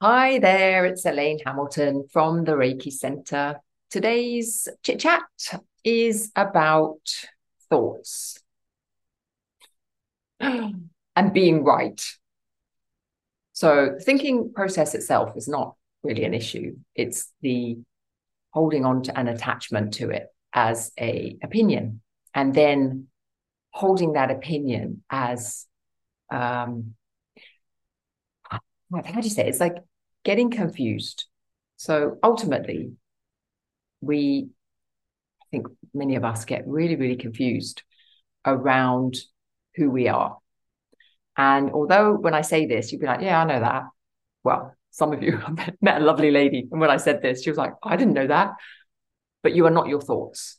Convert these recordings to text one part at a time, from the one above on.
Hi there, it's Elaine Hamilton from the Reiki Center. Today's chit chat is about thoughts and being right. So, the thinking process itself is not really an issue, it's the holding on to an attachment to it as a opinion and then holding that opinion as um, how do you say it? it's like getting confused. So ultimately we i think many of us get really really confused around who we are. And although when i say this you'd be like yeah i know that. Well some of you met a lovely lady and when i said this she was like i didn't know that. But you are not your thoughts.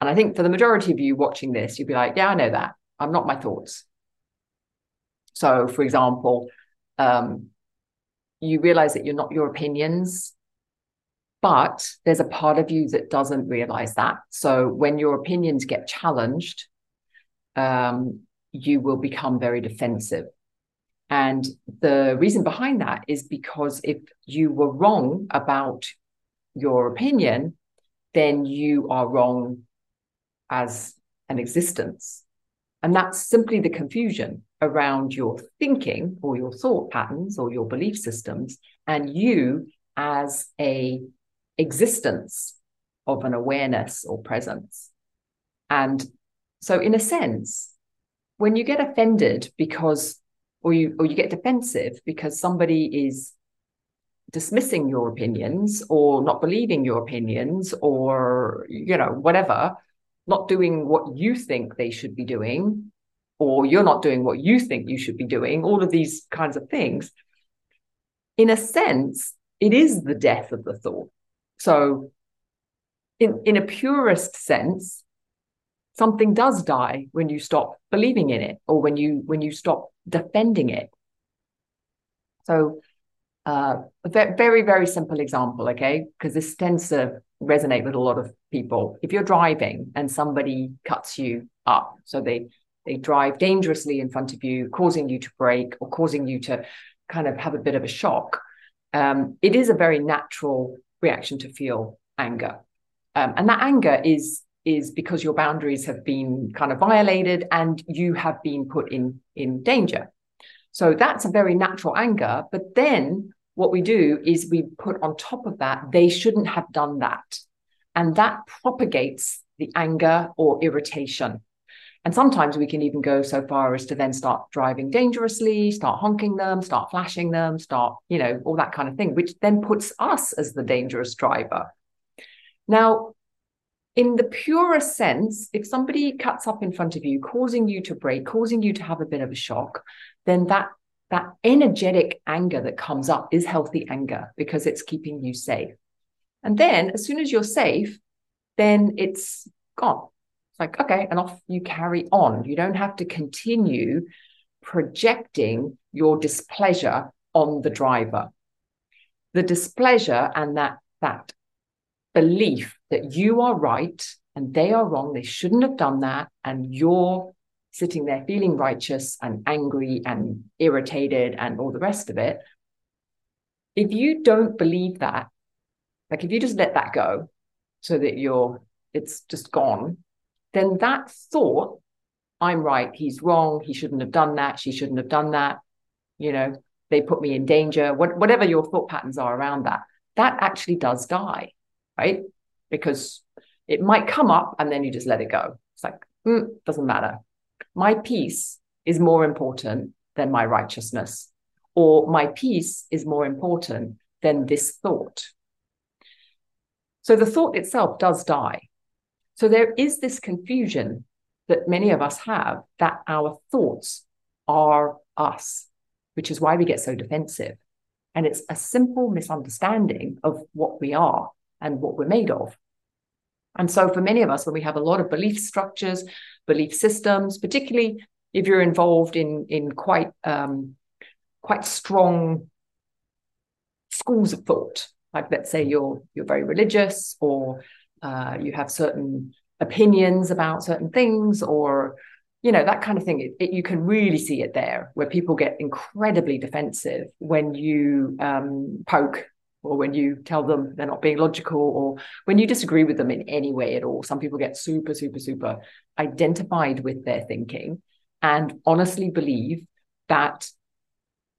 And i think for the majority of you watching this you'd be like yeah i know that. I'm not my thoughts. So for example um, you realize that you're not your opinions but there's a part of you that doesn't realize that. So when your opinions get challenged um, you will become very defensive. And the reason behind that is because if you were wrong about your opinion then you are wrong as an existence. And that's simply the confusion around your thinking or your thought patterns or your belief systems and you as a existence of an awareness or presence. And so in a sense when you get offended because or you or you get defensive because somebody is dismissing your opinions or not believing your opinions or you know whatever not doing what you think they should be doing or you're not doing what you think you should be doing, all of these kinds of things. In a sense, it is the death of the thought. So, in, in a purest sense, something does die when you stop believing in it or when you when you stop defending it. So, uh, a very very simple example, okay, because this tends to resonate with a lot of people. If you're driving and somebody cuts you up, so they they drive dangerously in front of you, causing you to brake or causing you to kind of have a bit of a shock. Um, it is a very natural reaction to feel anger. Um, and that anger is is because your boundaries have been kind of violated and you have been put in in danger. So that's a very natural anger. But then what we do is we put on top of that, they shouldn't have done that. And that propagates the anger or irritation. And sometimes we can even go so far as to then start driving dangerously, start honking them, start flashing them, start, you know, all that kind of thing, which then puts us as the dangerous driver. Now, in the purest sense, if somebody cuts up in front of you, causing you to brake, causing you to have a bit of a shock, then that that energetic anger that comes up is healthy anger because it's keeping you safe. And then as soon as you're safe, then it's gone. It's like, okay, and off you carry on. You don't have to continue projecting your displeasure on the driver. The displeasure and that that belief that you are right and they are wrong, they shouldn't have done that, and you're sitting there feeling righteous and angry and irritated and all the rest of it. If you don't believe that, like if you just let that go so that you're it's just gone then that thought, I'm right, he's wrong, he shouldn't have done that, she shouldn't have done that, you know, they put me in danger, what, whatever your thought patterns are around that, that actually does die, right? Because it might come up and then you just let it go. It's like, mm, doesn't matter. My peace is more important than my righteousness, or my peace is more important than this thought. So the thought itself does die. So there is this confusion that many of us have that our thoughts are us, which is why we get so defensive. And it's a simple misunderstanding of what we are and what we're made of. And so, for many of us, when we have a lot of belief structures, belief systems, particularly if you're involved in in quite um, quite strong schools of thought, like let's say you're you're very religious, or uh, you have certain opinions about certain things or you know that kind of thing. It, it, you can really see it there where people get incredibly defensive when you um, poke or when you tell them they're not being logical or when you disagree with them in any way at all. Some people get super super super identified with their thinking and honestly believe that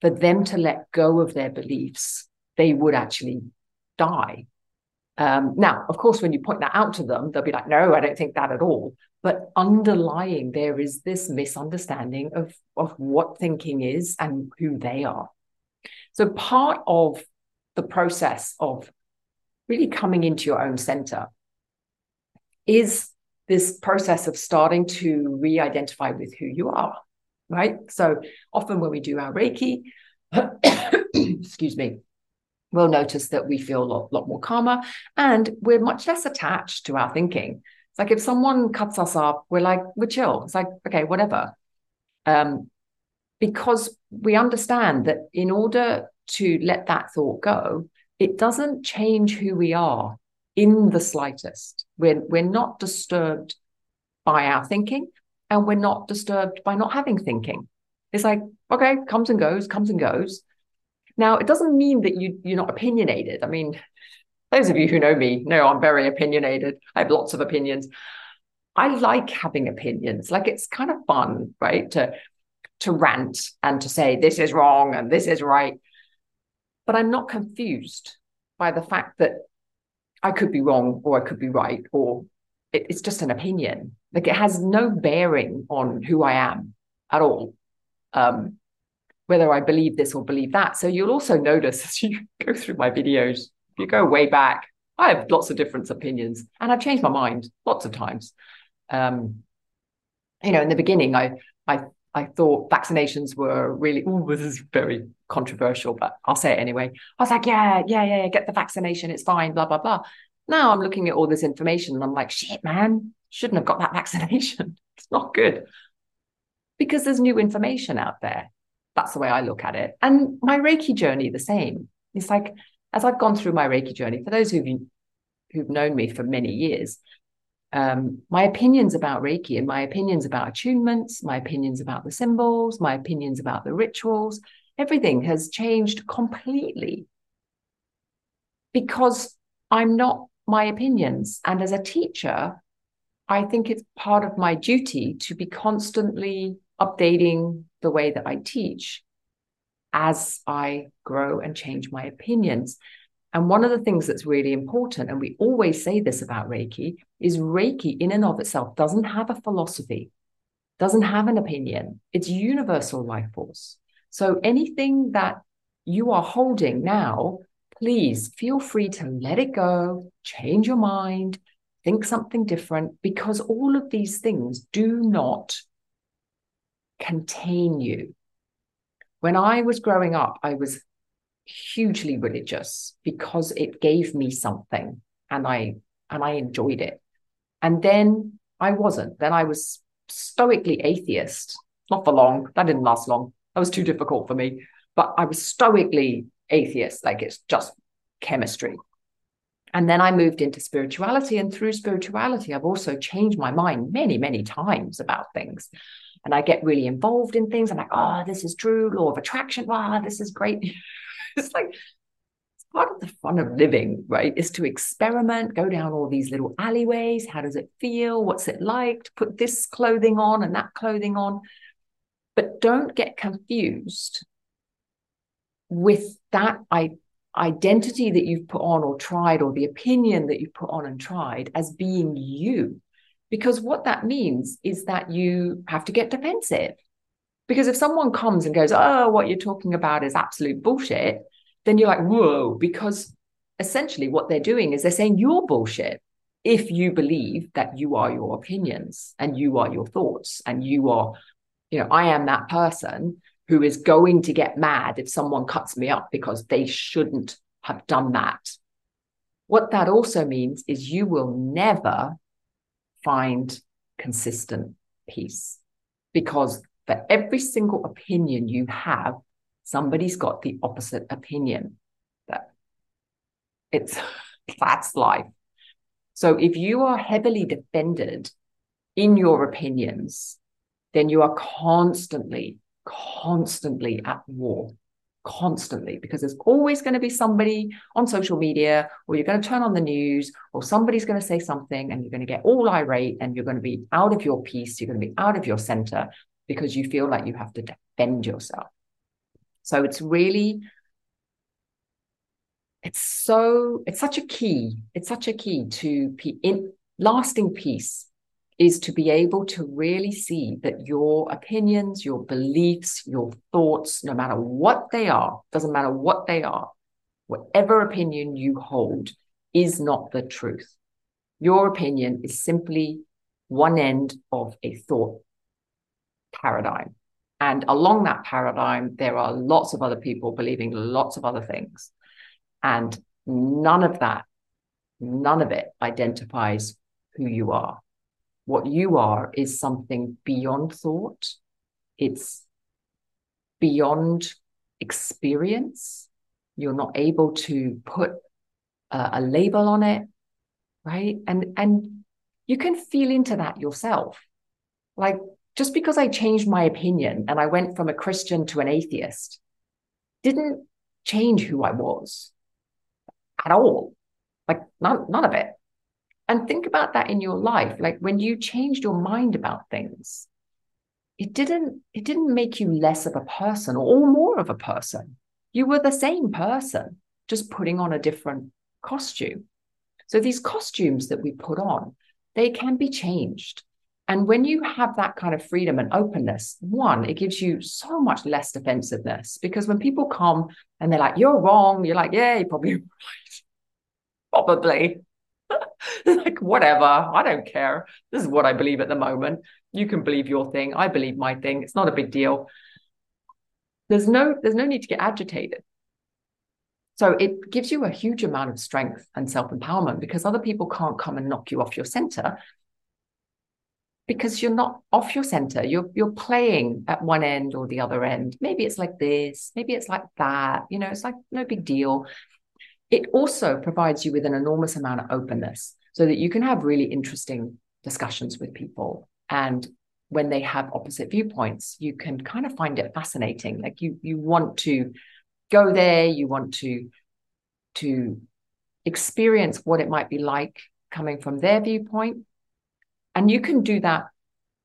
for them to let go of their beliefs they would actually die um, now, of course, when you point that out to them, they'll be like, no, I don't think that at all. But underlying there is this misunderstanding of, of what thinking is and who they are. So part of the process of really coming into your own center is this process of starting to re-identify with who you are, right? So often when we do our Reiki, excuse me, we'll notice that we feel a lot, lot more calmer and we're much less attached to our thinking. It's like if someone cuts us up, we're like, we're chill. It's like, okay, whatever. Um, because we understand that in order to let that thought go, it doesn't change who we are in the slightest. We're, we're not disturbed by our thinking and we're not disturbed by not having thinking. It's like, okay, comes and goes, comes and goes. Now, it doesn't mean that you you're not opinionated. I mean, those of you who know me know I'm very opinionated. I have lots of opinions. I like having opinions. Like it's kind of fun, right? To to rant and to say this is wrong and this is right. But I'm not confused by the fact that I could be wrong or I could be right or it, it's just an opinion. Like it has no bearing on who I am at all. Um, whether I believe this or believe that. So you'll also notice as you go through my videos, if you go way back, I have lots of different opinions and I've changed my mind lots of times. Um, you know, in the beginning, I, I, I thought vaccinations were really, oh, this is very controversial, but I'll say it anyway. I was like, yeah, yeah, yeah, get the vaccination. It's fine, blah, blah, blah. Now I'm looking at all this information and I'm like, shit, man, shouldn't have got that vaccination. it's not good because there's new information out there. That's the way I look at it. And my Reiki journey, the same. It's like as I've gone through my Reiki journey, for those who've who've known me for many years, um, my opinions about Reiki and my opinions about attunements, my opinions about the symbols, my opinions about the rituals, everything has changed completely because I'm not my opinions. And as a teacher, I think it's part of my duty to be constantly updating the way that I teach as I grow and change my opinions. And one of the things that's really important, and we always say this about Reiki, is Reiki in and of itself doesn't have a philosophy, doesn't have an opinion. It's universal life force. So anything that you are holding now, please feel free to let it go, change your mind, think something different, because all of these things do not contain you. When I was growing up, I was hugely religious because it gave me something and I and I enjoyed it. And then I wasn't. Then I was stoically atheist. Not for long. That didn't last long. That was too difficult for me. But I was stoically atheist, like it's just chemistry. And then I moved into spirituality. And through spirituality, I've also changed my mind many, many times about things and I get really involved in things. I'm like, oh, this is true, law of attraction. Wow, this is great. it's like it's part of the fun of living, right? Is to experiment, go down all these little alleyways. How does it feel? What's it like to put this clothing on and that clothing on? But don't get confused with that I, identity that you've put on or tried, or the opinion that you've put on and tried as being you because what that means is that you have to get defensive. Because if someone comes and goes, oh, what you're talking about is absolute bullshit, then you're like, whoa, because essentially what they're doing is they're saying you're bullshit if you believe that you are your opinions and you are your thoughts and you are, you know, I am that person who is going to get mad if someone cuts me up because they shouldn't have done that. What that also means is you will never find consistent peace because for every single opinion you have, somebody's got the opposite opinion. That it's that's life. So if you are heavily defended in your opinions, then you are constantly, constantly at war, constantly, because there's always going to be somebody on social media, or you're going to turn on the news, or somebody's going to say something, and you're going to get all irate, and you're going to be out of your peace, you're going to be out of your center because you feel like you have to defend yourself. So it's really it's so it's such a key it's such a key to in lasting peace is to be able to really see that your opinions your beliefs your thoughts no matter what they are doesn't matter what they are whatever opinion you hold is not the truth. Your opinion is simply one end of a thought paradigm. And along that paradigm there are lots of other people believing lots of other things. And none of that, none of it identifies who you are. What you are is something beyond thought, it's beyond experience. You're not able to put a, a label on it, right? And and you can feel into that yourself. Like just because I changed my opinion and I went from a Christian to an atheist didn't change who I was at all. Like none, none of it. And think about that in your life. Like when you changed your mind about things, it didn't it didn't make you less of a person or more of a person. You were the same person, just putting on a different costume. So these costumes that we put on, they can be changed. And when you have that kind of freedom and openness, one, it gives you so much less defensiveness because when people come and they're like, you're wrong, you're like, yeah, you're probably right. Probably. like, whatever. I don't care. This is what I believe at the moment. You can believe your thing. I believe my thing. It's not a big deal. There's no, there's no need to get agitated. So it gives you a huge amount of strength and self-empowerment because other people can't come and knock you off your center because you're not off your center. You're you're playing at one end or the other end. Maybe it's like this, maybe it's like that. You know, it's like no big deal. It also provides you with an enormous amount of openness so that you can have really interesting discussions with people. And when they have opposite viewpoints, you can kind of find it fascinating. Like you you want to go there, you want to to experience what it might be like coming from their viewpoint and you can do that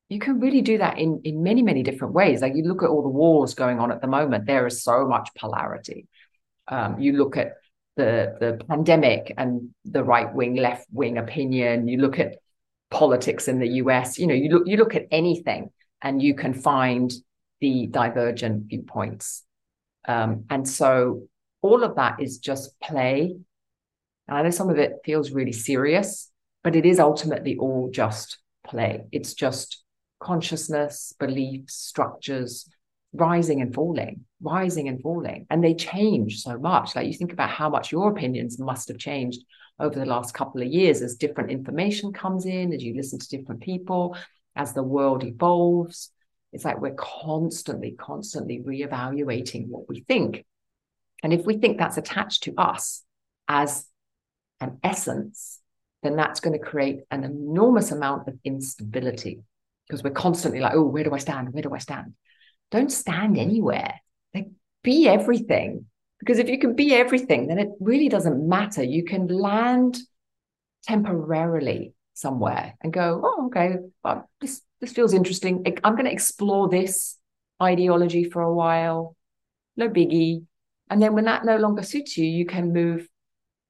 you can really do that in in many many different ways like you look at all the wars going on at the moment there is so much polarity um, you look at the the pandemic and the right wing left wing opinion. You look at politics in the US you know you look you look at anything and you can find the divergent viewpoints. Um, and so all of that is just play. And I know some of it feels really serious but it is ultimately all just play. It's just consciousness, beliefs, structures rising and falling, rising and falling. And they change so much. Like you think about how much your opinions must have changed over the last couple of years as different information comes in, as you listen to different people, as the world evolves. It's like we're constantly, constantly reevaluating what we think. And if we think that's attached to us as an essence, then that's going to create an enormous amount of instability because we're constantly like, oh, where do I stand? Where do I stand? Don't stand anywhere. Like, be everything. Because if you can be everything, then it really doesn't matter. You can land temporarily somewhere and go, oh, okay, well, this this feels interesting. I'm going to explore this ideology for a while. No biggie. And then when that no longer suits you, you can move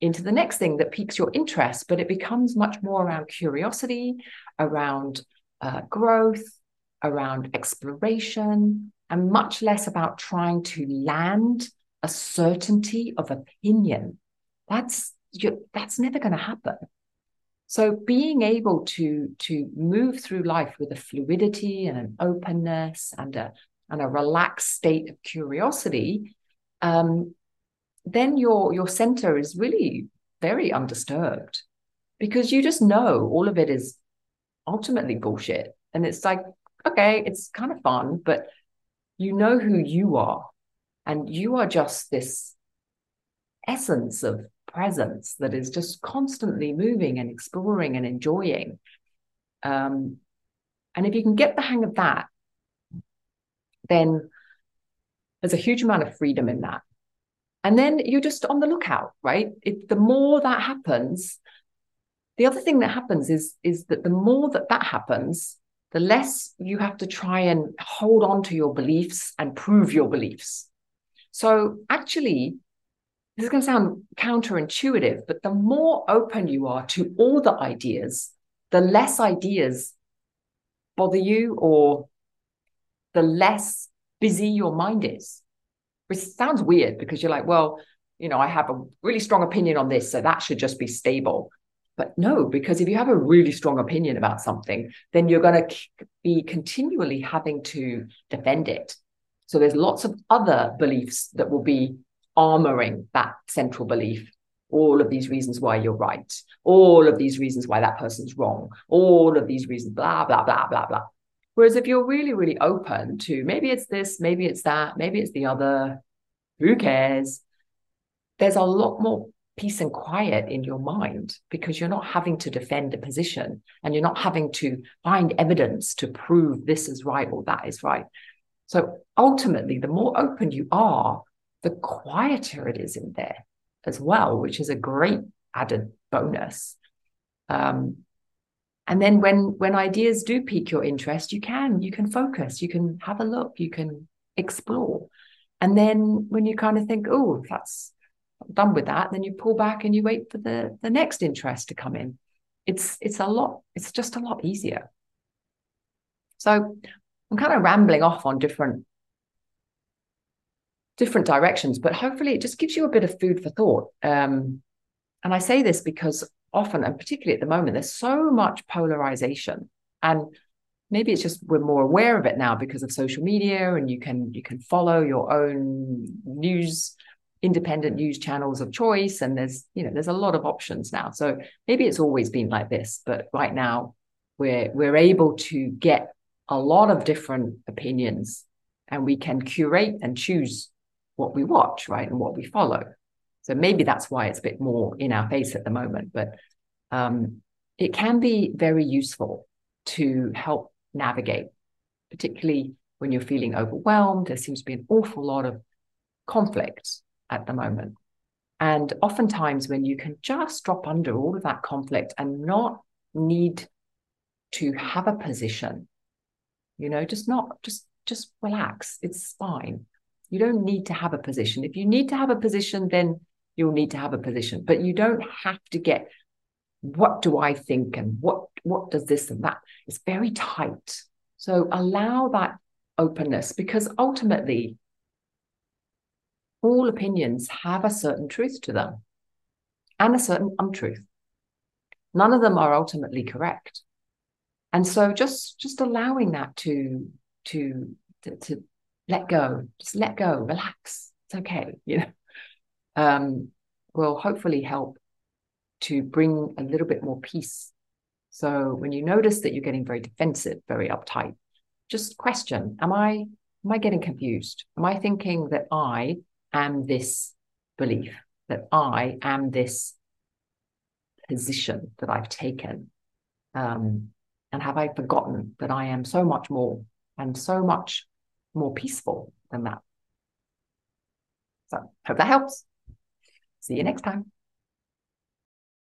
into the next thing that piques your interest, but it becomes much more around curiosity, around uh, growth, around exploration, and much less about trying to land a certainty of opinion. That's that's never going to happen. So being able to to move through life with a fluidity and an openness and a and a relaxed state of curiosity um, then your your center is really very undisturbed because you just know all of it is ultimately bullshit and it's like okay it's kind of fun but you know who you are and you are just this essence of presence that is just constantly moving and exploring and enjoying um, and if you can get the hang of that then there's a huge amount of freedom in that. And then you're just on the lookout, right? If the more that happens, the other thing that happens is, is that the more that that happens, the less you have to try and hold on to your beliefs and prove your beliefs. So actually, this is going to sound counterintuitive, but the more open you are to all the ideas, the less ideas bother you or the less busy your mind is. Which sounds weird because you're like, well, you know, I have a really strong opinion on this, so that should just be stable. But no, because if you have a really strong opinion about something, then you're going to be continually having to defend it. So there's lots of other beliefs that will be armoring that central belief. All of these reasons why you're right. All of these reasons why that person's wrong. All of these reasons, blah, blah, blah, blah, blah. Whereas if you're really, really open to maybe it's this, maybe it's that, maybe it's the other, who cares? There's a lot more peace and quiet in your mind because you're not having to defend a position and you're not having to find evidence to prove this is right or that is right. So ultimately, the more open you are, the quieter it is in there as well, which is a great added bonus. Um, and then when when ideas do pique your interest, you can you can focus, you can have a look, you can explore. And then when you kind of think, oh, that's done with that, then you pull back and you wait for the the next interest to come in. It's it's a lot, it's just a lot easier. So I'm kind of rambling off on different different directions, but hopefully it just gives you a bit of food for thought. Um, and I say this because often, and particularly at the moment, there's so much polarization, and maybe it's just we're more aware of it now because of social media, and you can you can follow your own news independent news channels of choice and there's you know there's a lot of options now. So maybe it's always been like this but right now we're we're able to get a lot of different opinions and we can curate and choose what we watch right and what we follow. So maybe that's why it's a bit more in our face at the moment but um, it can be very useful to help navigate particularly when you're feeling overwhelmed. There seems to be an awful lot of conflict at the moment. And oftentimes, when you can just drop under all of that conflict and not need to have a position, you know, just not, just, just relax. It's fine. You don't need to have a position. If you need to have a position, then you'll need to have a position, but you don't have to get what do I think and what what does this and that. It's very tight. So allow that openness because ultimately all opinions have a certain truth to them and a certain untruth. None of them are ultimately correct. And so just just allowing that to to to, to let go, just let go, relax. It's okay, you know. Um, will hopefully help to bring a little bit more peace. So when you notice that you're getting very defensive, very uptight, just question, am I am I getting confused? Am I thinking that I am this belief, that I am this position that I've taken? Um, and have I forgotten that I am so much more and so much more peaceful than that? So, hope that helps. See you next time.